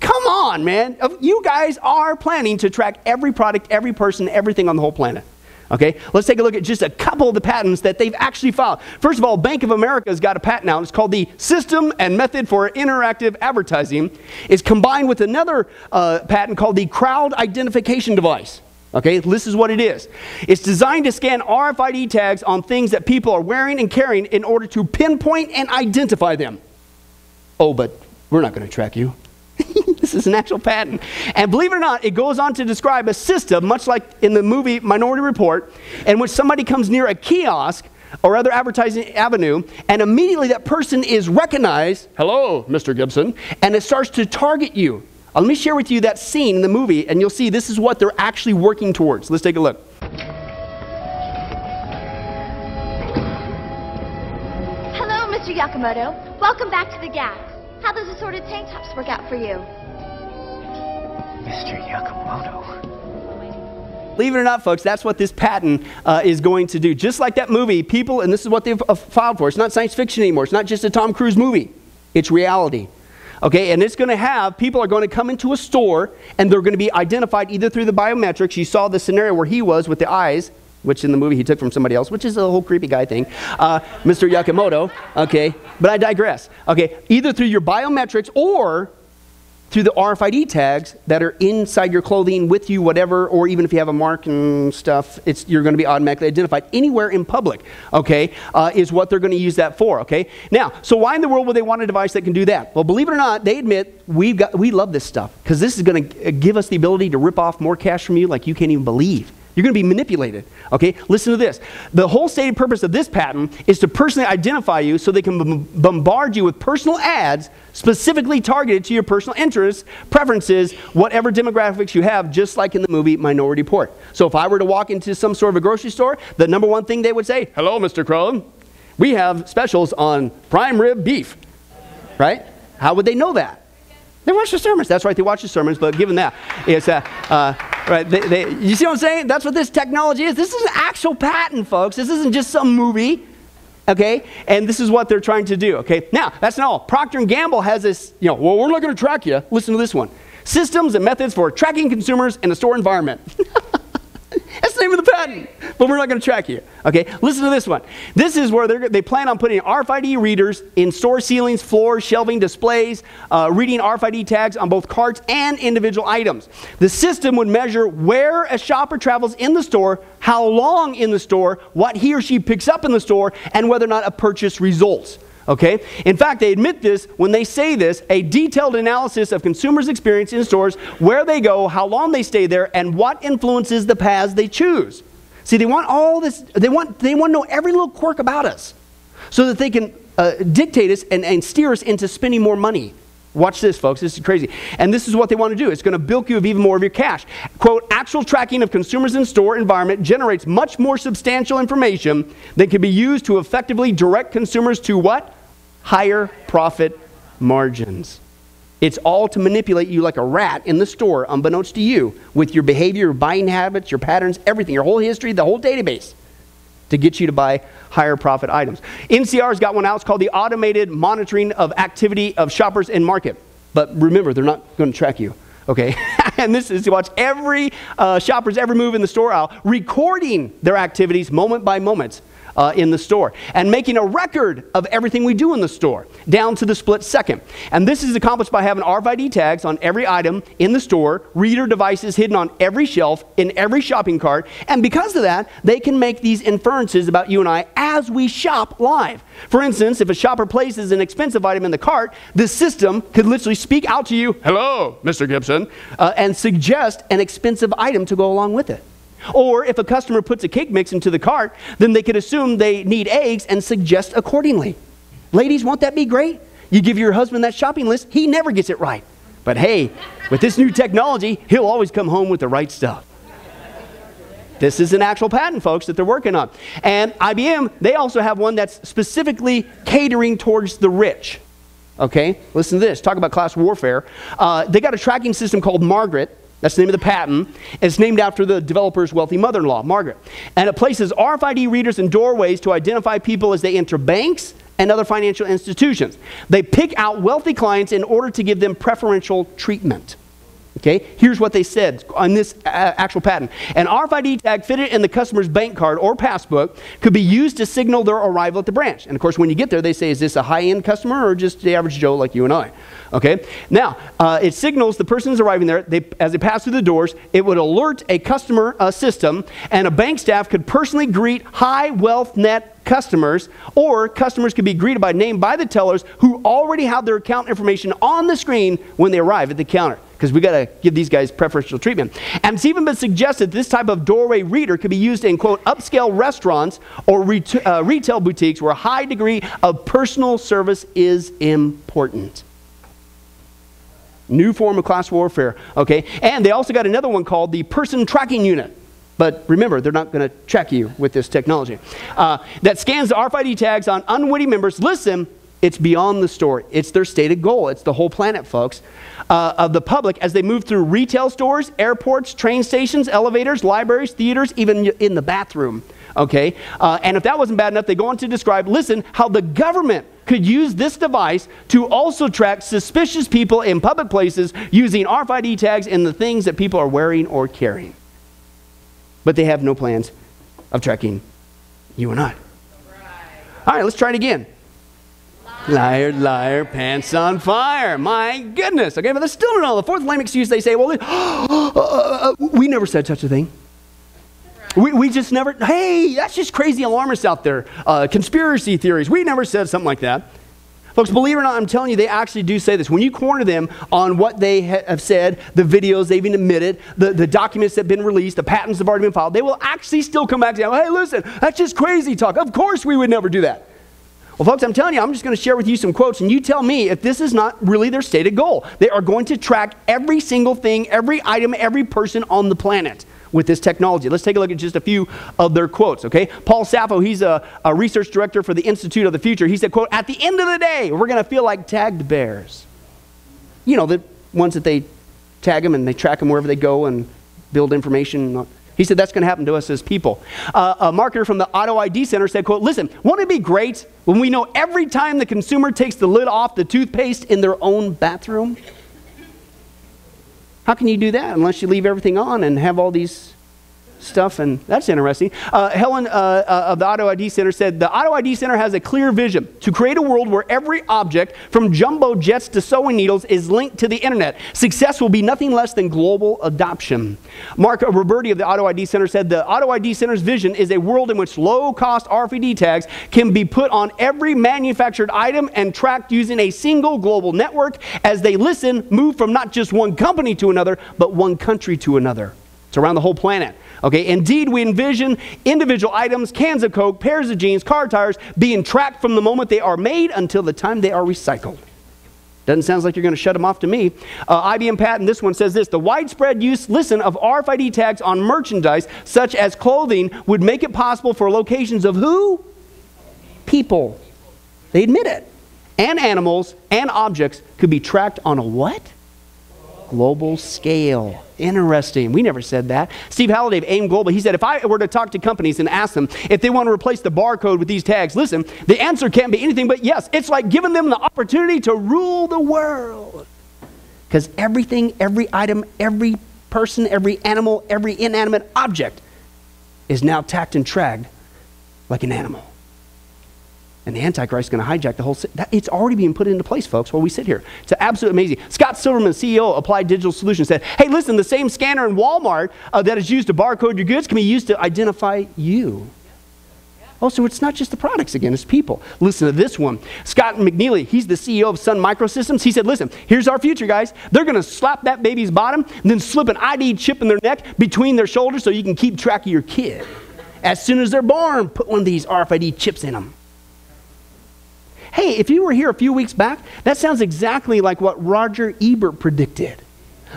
Speaker 1: come on, man. You guys are planning to track every product, every person, everything on the whole planet. Okay, let's take a look at just a couple of the patents that they've actually filed. First of all, Bank of America has got a patent out. It's called the System and Method for Interactive Advertising. It's combined with another uh, patent called the Crowd Identification Device. Okay, this is what it is. It's designed to scan RFID tags on things that people are wearing and carrying in order to pinpoint and identify them. Oh, but we're not going to track you. this is an actual patent. And believe it or not, it goes on to describe a system, much like in the movie Minority Report, in which somebody comes near a kiosk or other advertising avenue, and immediately that person is recognized, hello, Mr. Gibson, and it starts to target you. Uh, let me share with you that scene in the movie, and you'll see this is what they're actually working towards. Let's take a look.
Speaker 16: Hello, Mr. Yakamoto. Welcome back to the Gap. How does assorted tank tops work out for you?
Speaker 17: Mr. Yakamoto.
Speaker 1: Believe it or not, folks, that's what this patent uh, is going to do. Just like that movie, people, and this is what they've uh, filed for. It's not science fiction anymore. It's not just a Tom Cruise movie. It's reality. Okay, and it's going to have people are going to come into a store and they're going to be identified either through the biometrics. You saw the scenario where he was with the eyes, which in the movie he took from somebody else, which is a whole creepy guy thing, uh, Mr. Yakamoto. Okay, but I digress. Okay, either through your biometrics or through the RFID tags that are inside your clothing with you, whatever, or even if you have a mark and stuff, it's, you're going to be automatically identified anywhere in public, okay, uh, is what they're going to use that for, okay? Now, so why in the world would they want a device that can do that? Well, believe it or not, they admit we've got, we love this stuff because this is going to give us the ability to rip off more cash from you like you can't even believe. You're going to be manipulated. Okay? Listen to this. The whole stated purpose of this patent is to personally identify you so they can bombard you with personal ads specifically targeted to your personal interests, preferences, whatever demographics you have, just like in the movie Minority Report. So if I were to walk into some sort of a grocery store, the number one thing they would say, Hello, Mr. Crone. We have specials on prime rib beef. Right? How would they know that? They watch the sermons. That's right, they watch the sermons, but given that, it's, uh, uh, right, they, they, you see what I'm saying? That's what this technology is. This is an actual patent, folks. This isn't just some movie, okay? And this is what they're trying to do, okay? Now, that's not all. Procter & Gamble has this, you know, well, we're not going to track you. Listen to this one. Systems and methods for tracking consumers in a store environment. Name of the patent. But we're not going to track you. Okay, listen to this one. This is where they plan on putting RFID readers in store ceilings, floors, shelving, displays, uh, reading RFID tags on both carts and individual items. The system would measure where a shopper travels in the store, how long in the store, what he or she picks up in the store, and whether or not a purchase results. Okay? In fact, they admit this when they say this a detailed analysis of consumers' experience in stores, where they go, how long they stay there, and what influences the paths they choose. See, they want all this, they want, they want to know every little quirk about us so that they can uh, dictate us and, and steer us into spending more money. Watch this, folks. This is crazy. And this is what they want to do. It's going to bilk you of even more of your cash. Quote, actual tracking of consumers in store environment generates much more substantial information that can be used to effectively direct consumers to what? Higher profit margins. It's all to manipulate you like a rat in the store, unbeknownst to you, with your behavior, your buying habits, your patterns, everything, your whole history, the whole database to get you to buy higher profit items. NCR's got one out. It's called the Automated Monitoring of Activity of Shoppers in Market. But remember, they're not going to track you. Okay, and this is to watch every uh, shopper's every move in the store aisle, recording their activities moment by moment uh, in the store and making a record of everything we do in the store down to the split second. And this is accomplished by having RFID tags on every item in the store, reader devices hidden on every shelf, in every shopping cart. And because of that, they can make these inferences about you and I as we shop live. For instance, if a shopper places an expensive item in the cart, the system could literally speak out to you, hello, Mr. Gibson, uh, and suggest an expensive item to go along with it. Or if a customer puts a cake mix into the cart, then they could assume they need eggs and suggest accordingly. Ladies, won't that be great? You give your husband that shopping list, he never gets it right. But hey, with this new technology, he'll always come home with the right stuff. This is an actual patent, folks, that they're working on. And IBM, they also have one that's specifically catering towards the rich. Okay, listen to this. Talk about class warfare. Uh, they got a tracking system called Margaret. That's the name of the patent. It's named after the developer's wealthy mother in law, Margaret. And it places RFID readers in doorways to identify people as they enter banks and other financial institutions. They pick out wealthy clients in order to give them preferential treatment. Okay, here's what they said on this actual patent. An RFID tag fitted in the customer's bank card or passbook could be used to signal their arrival at the branch. And of course, when you get there, they say, is this a high end customer or just the average Joe like you and I? Okay, now uh, it signals the person's arriving there. They, as they pass through the doors, it would alert a customer uh, system, and a bank staff could personally greet high wealth net customers, or customers could be greeted by name by the tellers who already have their account information on the screen when they arrive at the counter because we got to give these guys preferential treatment. And it's even been suggested this type of doorway reader could be used in, quote, upscale restaurants or ret- uh, retail boutiques where a high degree of personal service is important. New form of class warfare, okay? And they also got another one called the person tracking unit. But remember, they're not going to track you with this technology. Uh, that scans the RFID tags on unwitting members. Listen, it's beyond the store. It's their stated goal. It's the whole planet, folks, uh, of the public as they move through retail stores, airports, train stations, elevators, libraries, theaters, even in the bathroom. Okay? Uh, and if that wasn't bad enough, they go on to describe listen, how the government could use this device to also track suspicious people in public places using RFID tags and the things that people are wearing or carrying. But they have no plans of tracking you and I. All right, let's try it again. Liar, liar, pants on fire. My goodness. Okay, but they still know. The fourth lame excuse they say, well, uh, we never said such a thing. We, we just never, hey, that's just crazy alarmists out there. Uh, conspiracy theories. We never said something like that. Folks, believe it or not, I'm telling you, they actually do say this. When you corner them on what they ha- have said, the videos they've even admitted, the, the documents that have been released, the patents that have already been filed, they will actually still come back and say, hey, listen, that's just crazy talk. Of course we would never do that. Well, folks, I'm telling you, I'm just going to share with you some quotes, and you tell me if this is not really their stated goal. They are going to track every single thing, every item, every person on the planet with this technology. Let's take a look at just a few of their quotes, okay? Paul Saffo, he's a, a research director for the Institute of the Future. He said, quote, at the end of the day, we're going to feel like tagged bears. You know, the ones that they tag them and they track them wherever they go and build information. He said that's going to happen to us as people. Uh, a marketer from the Auto ID Center said, quote, listen, won't it be great when we know every time the consumer takes the lid off the toothpaste in their own bathroom? How can you do that unless you leave everything on and have all these stuff, and that's interesting. Uh, Helen uh, uh, of the Auto ID Center said the Auto ID Center has a clear vision to create a world where every object, from jumbo jets to sewing needles, is linked to the internet. Success will be nothing less than global adoption. Mark Roberti of the Auto ID Center said the Auto ID Center's vision is a world in which low cost RFID tags can be put on every manufactured item and tracked using a single global network as they listen, move from not just one company to another, but one country to another. It's around the whole planet. Okay, indeed, we envision individual items, cans of Coke, pairs of jeans, car tires being tracked from the moment they are made until the time they are recycled. Doesn't sound like you're going to shut them off to me. Uh, IBM patent, this one says this The widespread use, listen, of RFID tags on merchandise, such as clothing, would make it possible for locations of who? People. They admit it. And animals and objects could be tracked on a what? Global scale. Interesting. We never said that. Steve Halliday of AIM Global, he said, if I were to talk to companies and ask them if they want to replace the barcode with these tags, listen, the answer can't be anything but yes. It's like giving them the opportunity to rule the world. Because everything, every item, every person, every animal, every inanimate object is now tacked and tracked like an animal. And the Antichrist is going to hijack the whole. That, it's already being put into place, folks, while we sit here. It's absolutely amazing. Scott Silverman, CEO of Applied Digital Solutions, said, Hey, listen, the same scanner in Walmart uh, that is used to barcode your goods can be used to identify you. Oh, so it's not just the products again, it's people. Listen to this one. Scott McNealy, he's the CEO of Sun Microsystems. He said, Listen, here's our future, guys. They're going to slap that baby's bottom, then slip an ID chip in their neck between their shoulders so you can keep track of your kid. As soon as they're born, put one of these RFID chips in them. Hey, if you were here a few weeks back, that sounds exactly like what Roger Ebert predicted.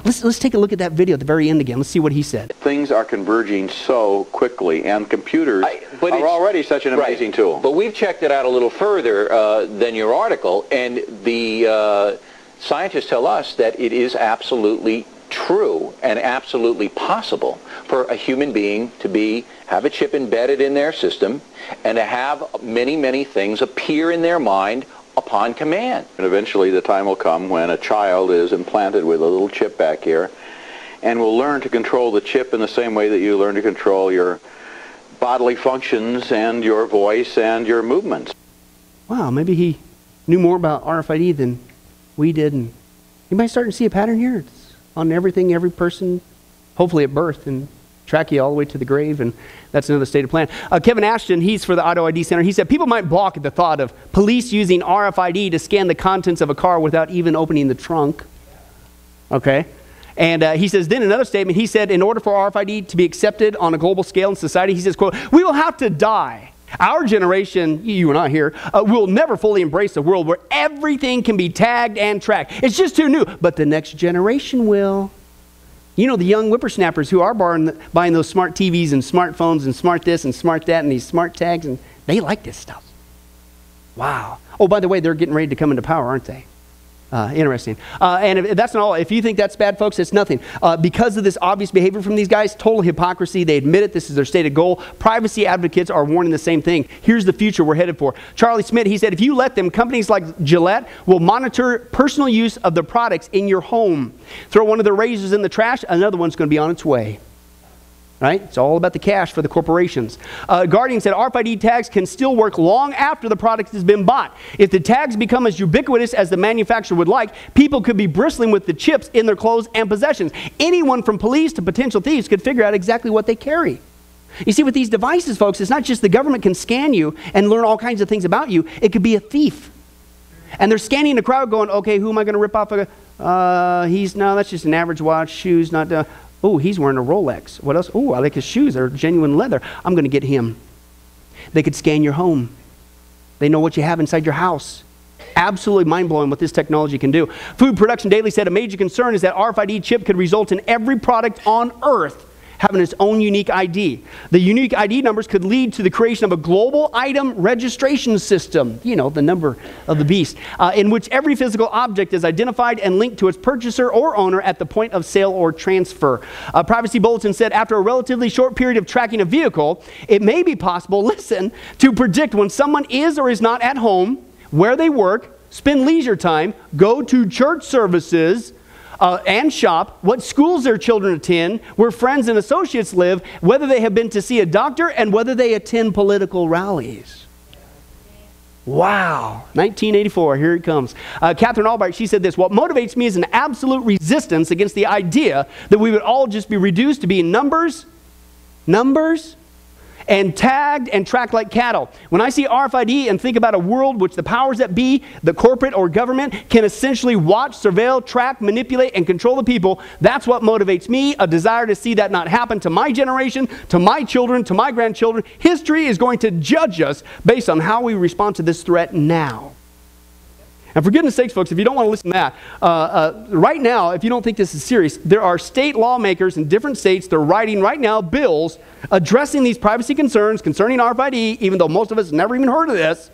Speaker 1: Let's, let's take a look at that video at the very end again. Let's see what he said.
Speaker 17: Things are converging so quickly, and computers
Speaker 18: but
Speaker 17: are already such an amazing
Speaker 18: right.
Speaker 17: tool.
Speaker 18: But we've checked it out a little further uh, than your article, and the uh, scientists tell us that it is absolutely true and absolutely possible for a human being to be have a chip embedded in their system and to have many many things appear in their mind upon command.
Speaker 17: And eventually the time will come when a child is implanted with a little chip back here and will learn to control the chip in the same way that you learn to control your bodily functions and your voice and your movements.
Speaker 1: Wow, maybe he knew more about RFID than we did. And anybody starting to see a pattern here? It's on everything, every person, hopefully at birth, and track you all the way to the grave. And that's another stated plan. Uh, Kevin Ashton, he's for the Auto ID Center. He said people might balk at the thought of police using RFID to scan the contents of a car without even opening the trunk. Okay? And uh, he says, then another statement, he said, in order for RFID to be accepted on a global scale in society, he says, quote, we will have to die. Our generation, you and I here, uh, will never fully embrace a world where everything can be tagged and tracked. It's just too new. But the next generation will. You know, the young whippersnappers who are buying, buying those smart TVs and smartphones and smart this and smart that and these smart tags, and they like this stuff. Wow. Oh, by the way, they're getting ready to come into power, aren't they? Uh, interesting. Uh, and if, that's not all. If you think that's bad, folks, it's nothing. Uh, because of this obvious behavior from these guys, total hypocrisy. They admit it. This is their stated goal. Privacy advocates are warning the same thing. Here's the future we're headed for. Charlie Smith, he said, if you let them, companies like Gillette will monitor personal use of the products in your home. Throw one of the razors in the trash, another one's going to be on its way. Right? It's all about the cash for the corporations. Uh, Guardian said RFID tags can still work long after the product has been bought. If the tags become as ubiquitous as the manufacturer would like, people could be bristling with the chips in their clothes and possessions. Anyone from police to potential thieves could figure out exactly what they carry. You see, with these devices, folks, it's not just the government can scan you and learn all kinds of things about you, it could be a thief. And they're scanning the crowd going, okay, who am I going to rip off? Uh, he's, no, that's just an average watch, shoes, not, uh, oh, he's wearing a Rolex. What else? Oh, I like his shoes. They're genuine leather. I'm going to get him. They could scan your home. They know what you have inside your house. Absolutely mind blowing what this technology can do. Food Production Daily said a major concern is that RFID chip could result in every product on Earth having its own unique ID. The unique ID numbers could lead to the creation of a global item registration system, you know, the number of the beast, uh, in which every physical object is identified and linked to its purchaser or owner at the point of sale or transfer. A Privacy Bulletin said after a relatively short period of tracking a vehicle, it may be possible, listen, to predict when someone is or is not at home, where they work, spend leisure time, go to church services, uh, and shop, what schools their children attend, where friends and associates live, whether they have been to see a doctor, and whether they attend political rallies. Wow. 1984, here it comes. Uh, Katherine Albrecht, she said this What motivates me is an absolute resistance against the idea that we would all just be reduced to being numbers, numbers, and tagged and tracked like cattle. When I see RFID and think about a world which the powers that be, the corporate or government, can essentially watch, surveil, track, manipulate, and control the people, that's what motivates me a desire to see that not happen to my generation, to my children, to my grandchildren. History is going to judge us based on how we respond to this threat now. And for goodness sakes, folks, if you don't want to listen to that, uh, uh, right now, if you don't think this is serious, there are state lawmakers in different states, they're writing right now bills addressing these privacy concerns concerning RFID, even though most of us never even heard of this.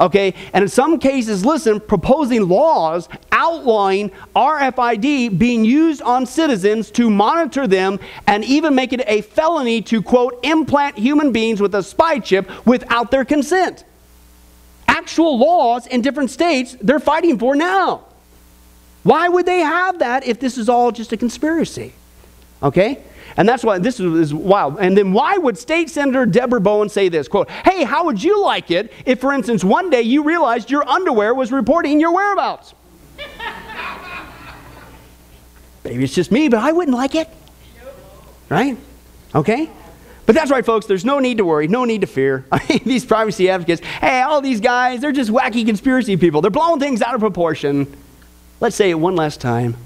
Speaker 1: Okay, and in some cases, listen, proposing laws outlawing RFID being used on citizens to monitor them and even make it a felony to, quote, implant human beings with a spy chip without their consent actual laws in different states they're fighting for now. Why would they have that if this is all just a conspiracy? Okay? And that's why this is, wild. And then why would State Senator Deborah Bowen say this? Quote, hey, how would you like it if, for instance, one day you realized your underwear was reporting your whereabouts? Maybe it's just me, but I wouldn't like it. Right? Okay? But that's right, folks. There's no need to worry, no need to fear. I mean, these privacy advocates, hey, all these guys, they're just wacky conspiracy people. They're blowing things out of proportion. Let's say it one last time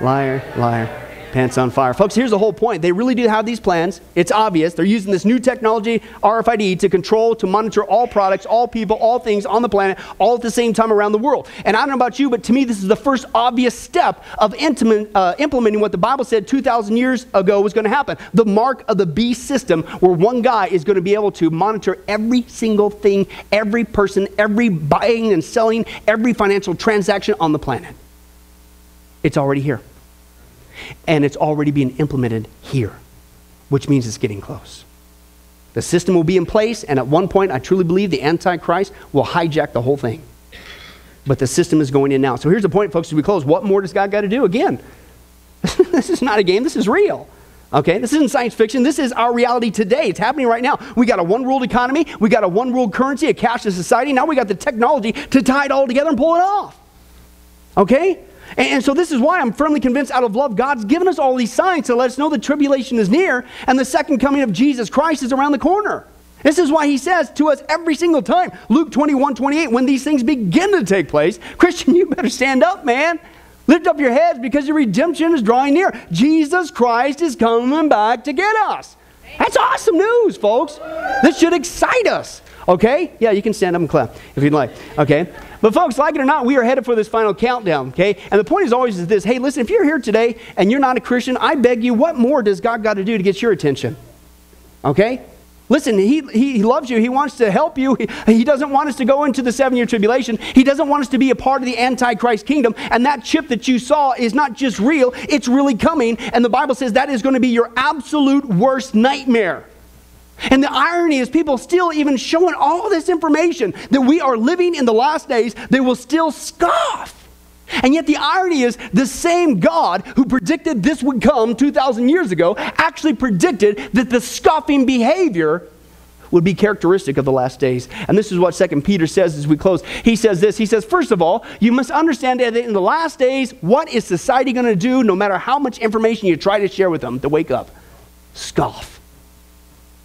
Speaker 1: liar, liar pants on fire. Folks, here's the whole point. They really do have these plans. It's obvious. They're using this new technology, RFID, to control, to monitor all products, all people, all things on the planet, all at the same time around the world. And I don't know about you, but to me, this is the first obvious step of intimate, uh, implementing what the Bible said 2,000 years ago was going to happen the mark of the beast system, where one guy is going to be able to monitor every single thing, every person, every buying and selling, every financial transaction on the planet. It's already here and it's already being implemented here, which means it's getting close. The system will be in place, and at one point, I truly believe the Antichrist will hijack the whole thing. But the system is going in now. So here's the point, folks, as we close. What more does God got to do? Again, this is not a game, this is real. Okay, this isn't science fiction. This is our reality today. It's happening right now. We got a one world economy, we got a one world currency, a cashless society. Now we got the technology to tie it all together and pull it off. Okay? And so this is why I'm firmly convinced out of love, God's given us all these signs to let us know the tribulation is near and the second coming of Jesus Christ is around the corner. This is why he says to us every single time, Luke 21, 28, when these things begin to take place, Christian, you better stand up, man. Lift up your heads because your redemption is drawing near. Jesus Christ is coming back to get us. That's awesome news, folks. This should excite us. Okay? Yeah, you can stand up and clap if you'd like. Okay? But folks, like it or not, we are headed for this final countdown. Okay? And the point is always is this: Hey, listen, if you're here today and you're not a Christian, I beg you, what more does God got to do to get your attention? Okay? Listen, he, he loves you. He wants to help you. He, he doesn't want us to go into the seven year tribulation. He doesn't want us to be a part of the Antichrist kingdom. And that chip that you saw is not just real, it's really coming. And the Bible says that is going to be your absolute worst nightmare. And the irony is, people still even showing all this information that we are living in the last days, they will still scoff. And yet, the irony is, the same God who predicted this would come 2,000 years ago actually predicted that the scoffing behavior would be characteristic of the last days. And this is what Second Peter says as we close. He says this He says, First of all, you must understand that in the last days, what is society going to do no matter how much information you try to share with them to wake up? Scoff.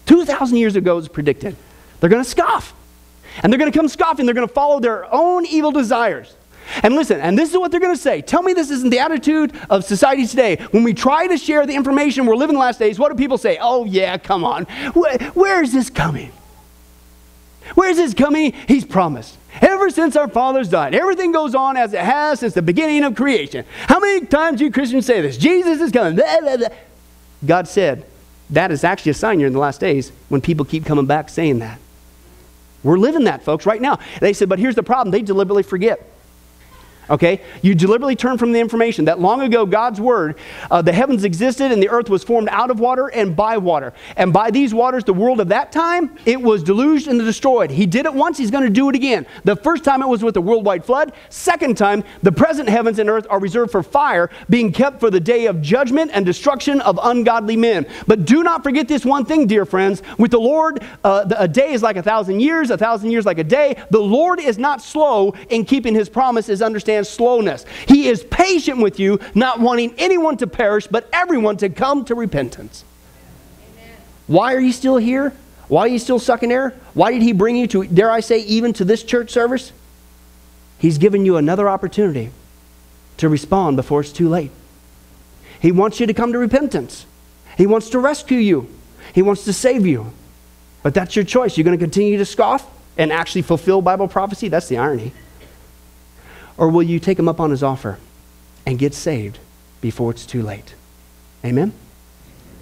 Speaker 1: 2,000 years ago, it was predicted. They're going to scoff. And they're going to come scoffing. They're going to follow their own evil desires. And listen, and this is what they're going to say. Tell me this isn't the attitude of society today. When we try to share the information we're living the last days, what do people say? Oh, yeah, come on. Where, where is this coming? Where is this coming? He's promised. Ever since our fathers died, everything goes on as it has since the beginning of creation. How many times do you Christians say this? Jesus is coming. God said, that is actually a sign you're in the last days when people keep coming back saying that. We're living that, folks, right now. They said, but here's the problem they deliberately forget. Okay? You deliberately turn from the information that long ago God's word, uh, the heavens existed and the earth was formed out of water and by water. And by these waters, the world of that time, it was deluged and destroyed. He did it once, he's going to do it again. The first time it was with the worldwide flood. Second time, the present heavens and earth are reserved for fire, being kept for the day of judgment and destruction of ungodly men. But do not forget this one thing, dear friends. With the Lord, uh, a day is like a thousand years, a thousand years like a day. The Lord is not slow in keeping his promises, slowness. He is patient with you, not wanting anyone to perish, but everyone to come to repentance. Amen. Why are you still here? Why are you still sucking air? Why did he bring you to, dare I say, even to this church service? He's given you another opportunity to respond before it's too late. He wants you to come to repentance. He wants to rescue you. He wants to save you. But that's your choice. You're going to continue to scoff and actually fulfill Bible prophecy? That's the irony. Or will you take him up on his offer and get saved before it's too late? Amen?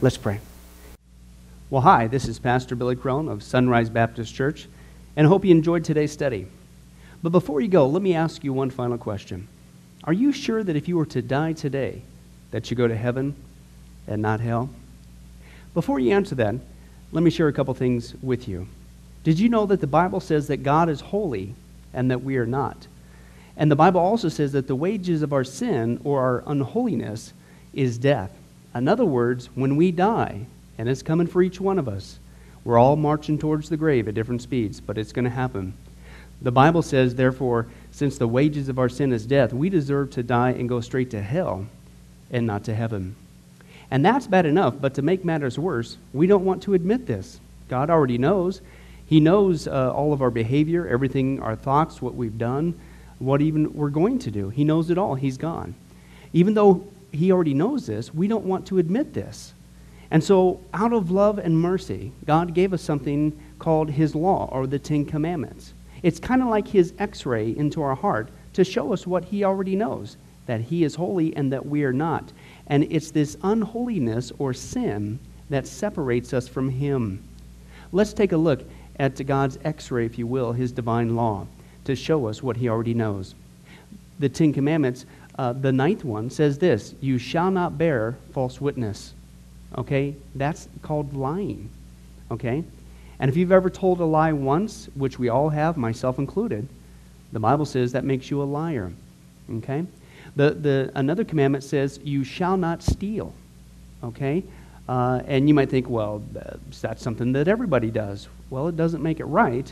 Speaker 1: Let's pray. Well, hi, this is Pastor Billy Crone of Sunrise Baptist Church, and I hope you enjoyed today's study. But before you go, let me ask you one final question. Are you sure that if you were to die today, that you go to heaven and not hell? Before you answer that, let me share a couple things with you. Did you know that the Bible says that God is holy and that we are not? And the Bible also says that the wages of our sin or our unholiness is death. In other words, when we die, and it's coming for each one of us, we're all marching towards the grave at different speeds, but it's going to happen. The Bible says, therefore, since the wages of our sin is death, we deserve to die and go straight to hell and not to heaven. And that's bad enough, but to make matters worse, we don't want to admit this. God already knows. He knows uh, all of our behavior, everything, our thoughts, what we've done, what even we're going to do. He knows it all. He's gone. Even though He already knows this, we don't want to admit this. And so, out of love and mercy, God gave us something called His law or the Ten Commandments. It's kind of like His x ray into our heart to show us what He already knows that He is holy and that we are not. And it's this unholiness or sin that separates us from Him. Let's take a look at God's x ray, if you will, His divine law, to show us what He already knows. The Ten Commandments, uh, the ninth one says this You shall not bear false witness. Okay? That's called lying. Okay? And if you've ever told a lie once, which we all have, myself included, the Bible says that makes you a liar. Okay? The, the, another commandment says, You shall not steal. Okay? Uh, and you might think, well, that's something that everybody does. Well, it doesn't make it right,